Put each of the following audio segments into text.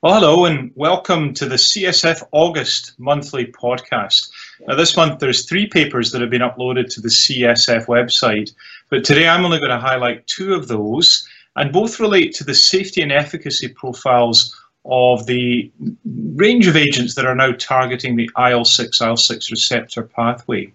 Well, hello and welcome to the CSF August monthly podcast. Now, this month there's three papers that have been uploaded to the CSF website, but today I'm only going to highlight two of those, and both relate to the safety and efficacy profiles of the range of agents that are now targeting the IL-6, IL-6 receptor pathway.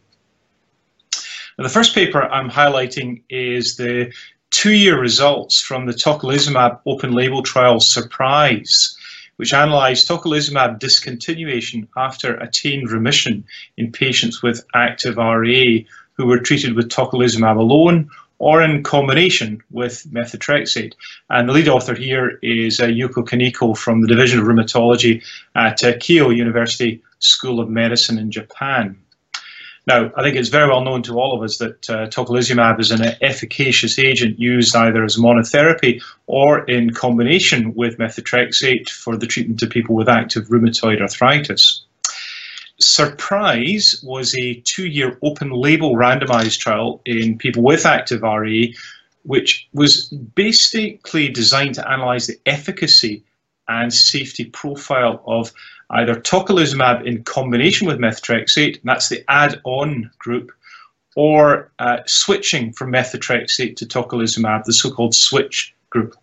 Now, the first paper I'm highlighting is the two-year results from the tocilizumab open label trial Surprise which analysed tocilizumab discontinuation after attained remission in patients with active RA who were treated with tocilizumab alone or in combination with methotrexate. And the lead author here is uh, Yuko Kaneko from the Division of Rheumatology at uh, Keio University School of Medicine in Japan. Now, I think it's very well known to all of us that uh, tocilizumab is an efficacious agent used either as monotherapy or in combination with methotrexate for the treatment of people with active rheumatoid arthritis. Surprise was a two year open label randomized trial in people with active RA, which was basically designed to analyze the efficacy and safety profile of either tocilizumab in combination with methotrexate, that's the add-on group, or uh, switching from methotrexate to tocilizumab, the so-called switch group.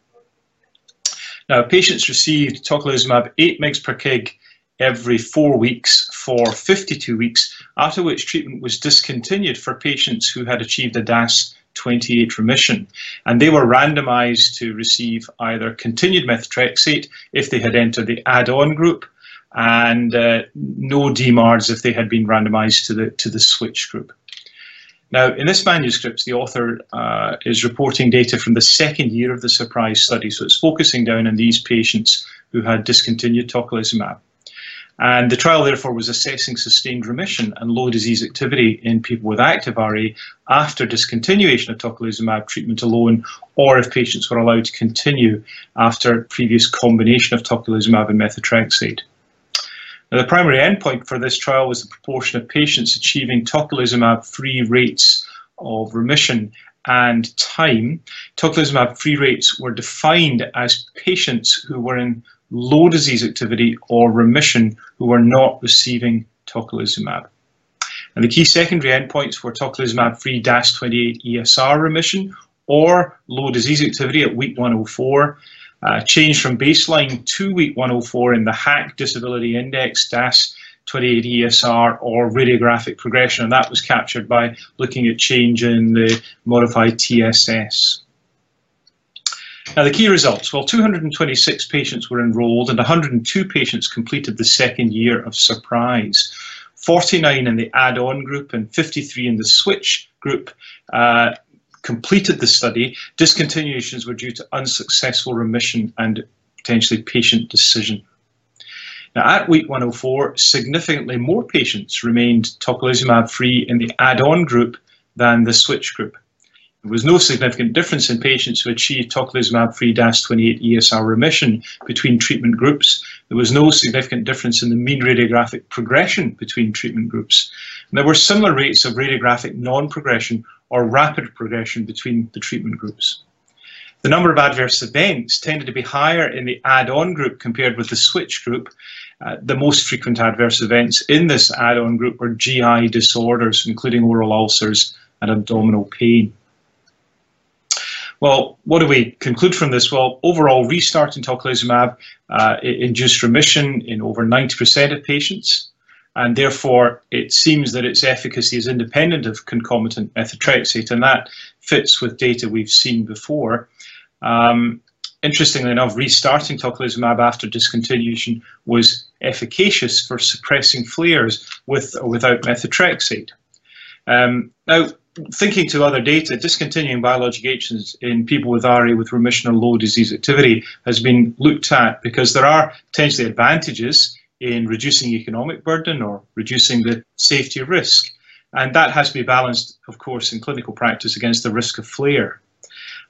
Now, patients received tocilizumab 8 mg per kg every four weeks for 52 weeks, after which treatment was discontinued for patients who had achieved a DAS 28 remission. And they were randomized to receive either continued methotrexate if they had entered the add-on group, and uh, no DMARDs if they had been randomized to the, to the switch group. Now, in this manuscript, the author uh, is reporting data from the second year of the surprise study, so it's focusing down on these patients who had discontinued tocilizumab. And the trial, therefore, was assessing sustained remission and low disease activity in people with active RA after discontinuation of tocilizumab treatment alone, or if patients were allowed to continue after previous combination of tocilizumab and methotrexate. Now, the primary endpoint for this trial was the proportion of patients achieving tocilizumab-free rates of remission and time. Tocilizumab-free rates were defined as patients who were in low disease activity or remission who were not receiving tocilizumab. And the key secondary endpoints were tocilizumab-free DAS28 ESR remission or low disease activity at week 104, uh, change from baseline to week 104 in the HAQ Disability Index, DAS 28 ESR, or radiographic progression, and that was captured by looking at change in the modified TSS. Now, the key results well, 226 patients were enrolled, and 102 patients completed the second year of Surprise. 49 in the add on group and 53 in the switch group uh, completed the study, discontinuations were due to unsuccessful remission and potentially patient decision. Now, at week 104, significantly more patients remained tocilizumab free in the add on group than the switch group. There was no significant difference in patients who achieved tocilizumab-free DAS28 ESR remission between treatment groups. There was no significant difference in the mean radiographic progression between treatment groups. And there were similar rates of radiographic non-progression or rapid progression between the treatment groups. The number of adverse events tended to be higher in the add-on group compared with the switch group. Uh, the most frequent adverse events in this add-on group were GI disorders, including oral ulcers and abdominal pain. Well, what do we conclude from this? Well, overall, restarting tocilizumab uh, induced remission in over 90% of patients, and therefore it seems that its efficacy is independent of concomitant methotrexate, and that fits with data we've seen before. Um, interestingly enough, restarting tocilizumab after discontinuation was efficacious for suppressing flares with or without methotrexate. Um, now, thinking to other data, discontinuing biologic agents in people with RA with remission or low disease activity has been looked at because there are potentially advantages in reducing economic burden or reducing the safety risk. And that has to be balanced, of course, in clinical practice against the risk of flare.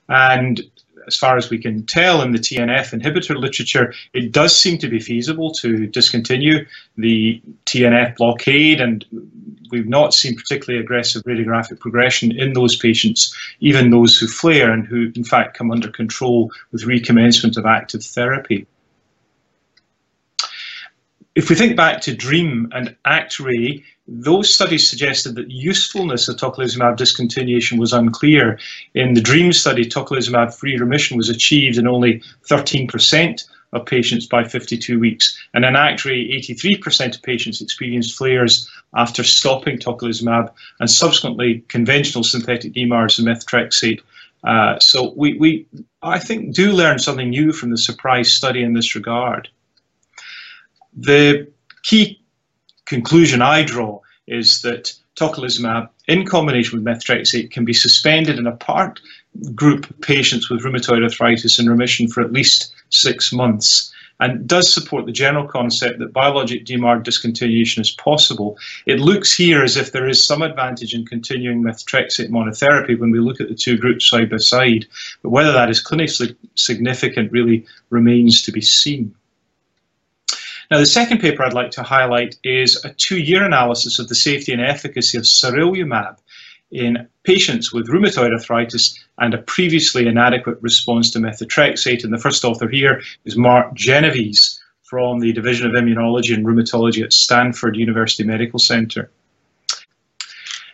And as far as we can tell in the TNF inhibitor literature, it does seem to be feasible to discontinue the TNF blockade, and we've not seen particularly aggressive radiographic progression in those patients, even those who flare and who, in fact, come under control with recommencement of active therapy. If we think back to DREAM and ACT-RAY, those studies suggested that usefulness of tocilizumab discontinuation was unclear. In the DREAM study, tocilizumab-free remission was achieved in only 13% of patients by 52 weeks. And in ACT-RAY, 83% of patients experienced flares after stopping tocilizumab and subsequently conventional synthetic DMARDs and methotrexate. Uh, so we, we, I think, do learn something new from the surprise study in this regard. The key conclusion I draw is that tocilizumab in combination with methotrexate can be suspended in a part group of patients with rheumatoid arthritis in remission for at least six months and does support the general concept that biologic DMARD discontinuation is possible. It looks here as if there is some advantage in continuing methotrexate monotherapy when we look at the two groups side by side, but whether that is clinically significant really remains to be seen. Now, the second paper I'd like to highlight is a two-year analysis of the safety and efficacy of sarilumab in patients with rheumatoid arthritis and a previously inadequate response to methotrexate. And the first author here is Mark Genovese from the Division of Immunology and Rheumatology at Stanford University Medical Center.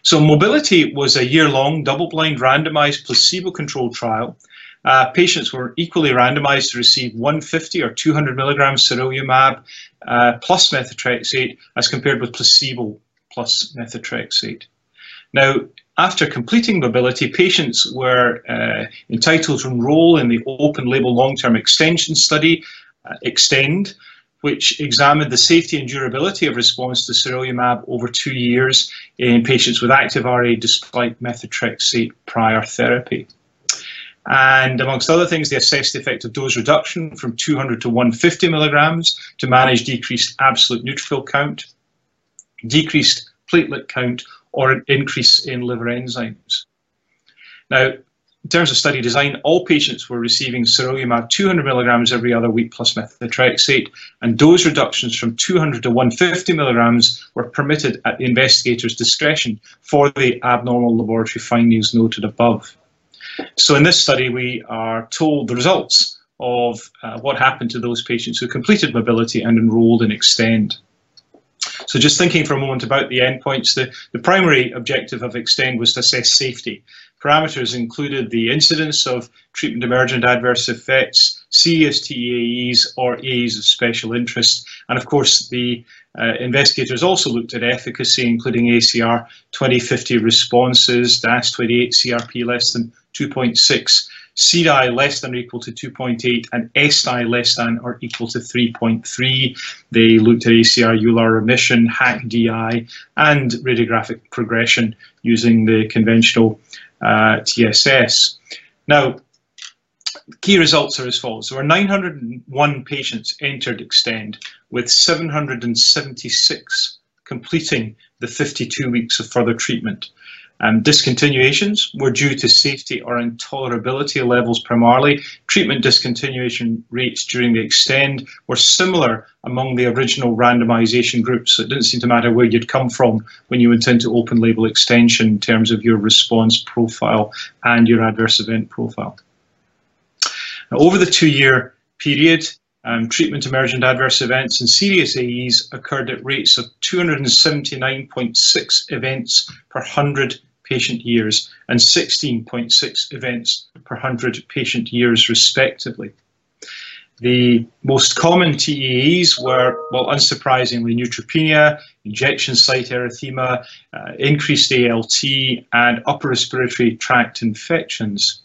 So Mobility was a year-long double-blind randomized placebo-controlled trial uh, patients were equally randomized to receive 150 or 200 milligrams sarilumab uh, plus methotrexate as compared with placebo plus methotrexate. Now, after completing mobility, patients were uh, entitled to enroll in the open label long-term extension study, uh, EXTEND, which examined the safety and durability of response to sarilumab over two years in patients with active RA despite methotrexate prior therapy. And amongst other things, they assessed the effect of dose reduction from 200 to 150 milligrams to manage decreased absolute neutrophil count, decreased platelet count, or an increase in liver enzymes. Now, in terms of study design, all patients were receiving sarilumab 200 milligrams every other week plus methotrexate, and dose reductions from 200 to 150 milligrams were permitted at the investigator's discretion for the abnormal laboratory findings noted above. So in this study, we are told the results of uh, what happened to those patients who completed mobility and enrolled in Extend. So just thinking for a moment about the endpoints, the, the primary objective of Extend was to assess safety. Parameters included the incidence of treatment emergent adverse effects, serious or AEs of special interest, and of course the uh, investigators also looked at efficacy, including ACR 2050 responses, DAS28 CRP less than 2.6, CDAI less than or equal to 2.8, and SDAI less than or equal to 3.3. They looked at ACR EULAR remission, HAQ-DI, and radiographic progression using the conventional uh, TSS. Now, key results are as follows. There were 901 patients entered Extend, with 776 completing the 52 weeks of further treatment. Um, discontinuations were due to safety or intolerability levels primarily. Treatment discontinuation rates during the extend were similar among the original randomization groups. So it didn't seem to matter where you'd come from when you went into open label extension in terms of your response profile and your adverse event profile. Now, over the two year period, um, treatment emergent adverse events and serious AEs occurred at rates of 279.6 events per 100 patient years and 16.6 events per 100 patient years, respectively. The most common TEAEs were, well, unsurprisingly, neutropenia, injection site erythema, uh, increased ALT, and upper respiratory tract infections.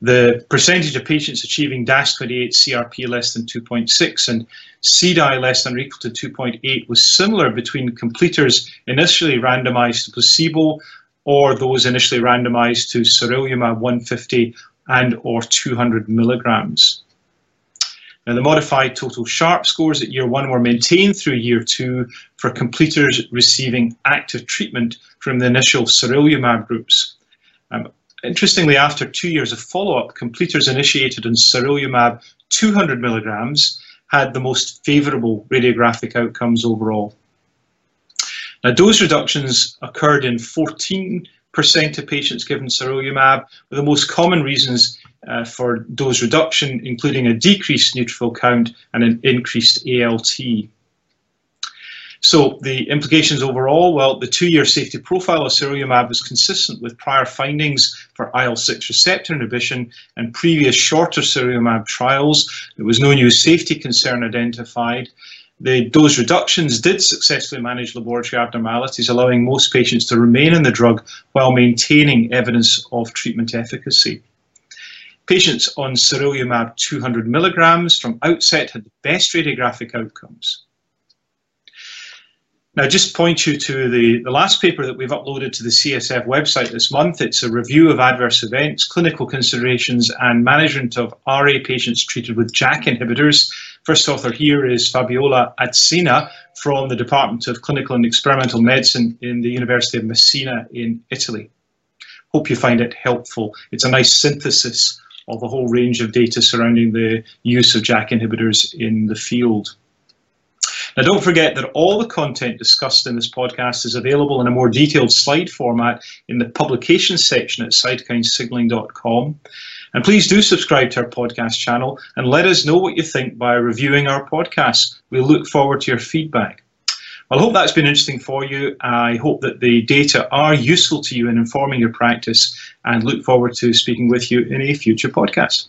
The percentage of patients achieving DAS28 CRP less than 2.6 and CDAI less than or equal to 2.8 was similar between completers initially randomized to placebo or those initially randomized to sarilumab 150 and or 200 milligrams. Now, the modified total SHARP scores at year one were maintained through year two for completers receiving active treatment from the initial sarilumab groups. Um, Interestingly, after two years of follow-up, completers initiated on sarilumab 200 milligrams had the most favourable radiographic outcomes overall. Now, dose reductions occurred in 14% of patients given sarilumab, with the most common reasons uh, for dose reduction, including a decreased neutrophil count and an increased ALT. So the implications overall, well, the two-year safety profile of sarilumab was consistent with prior findings for IL-6 receptor inhibition and previous shorter sarilumab trials. There was no new safety concern identified. The dose reductions did successfully manage laboratory abnormalities, allowing most patients to remain in the drug while maintaining evidence of treatment efficacy. Patients on sarilumab 200 milligrams from outset had the best radiographic outcomes. Now, just point you to the, the last paper that we've uploaded to the CSF website this month. It's a review of adverse events, clinical considerations, and management of RA patients treated with JAK inhibitors. First author here is Fabiola Atzeni from the Department of Clinical and Experimental Medicine in the University of Messina in Italy. Hope you find it helpful. It's a nice synthesis of a whole range of data surrounding the use of JAK inhibitors in the field. Now, don't forget that all the content discussed in this podcast is available in a more detailed slide format in the publications section at cytokinesignaling.com. And please do subscribe to our podcast channel and let us know what you think by reviewing our podcast. We look forward to your feedback. Well, I hope that's been interesting for you. I hope that the data are useful to you in informing your practice and look forward to speaking with you in a future podcast.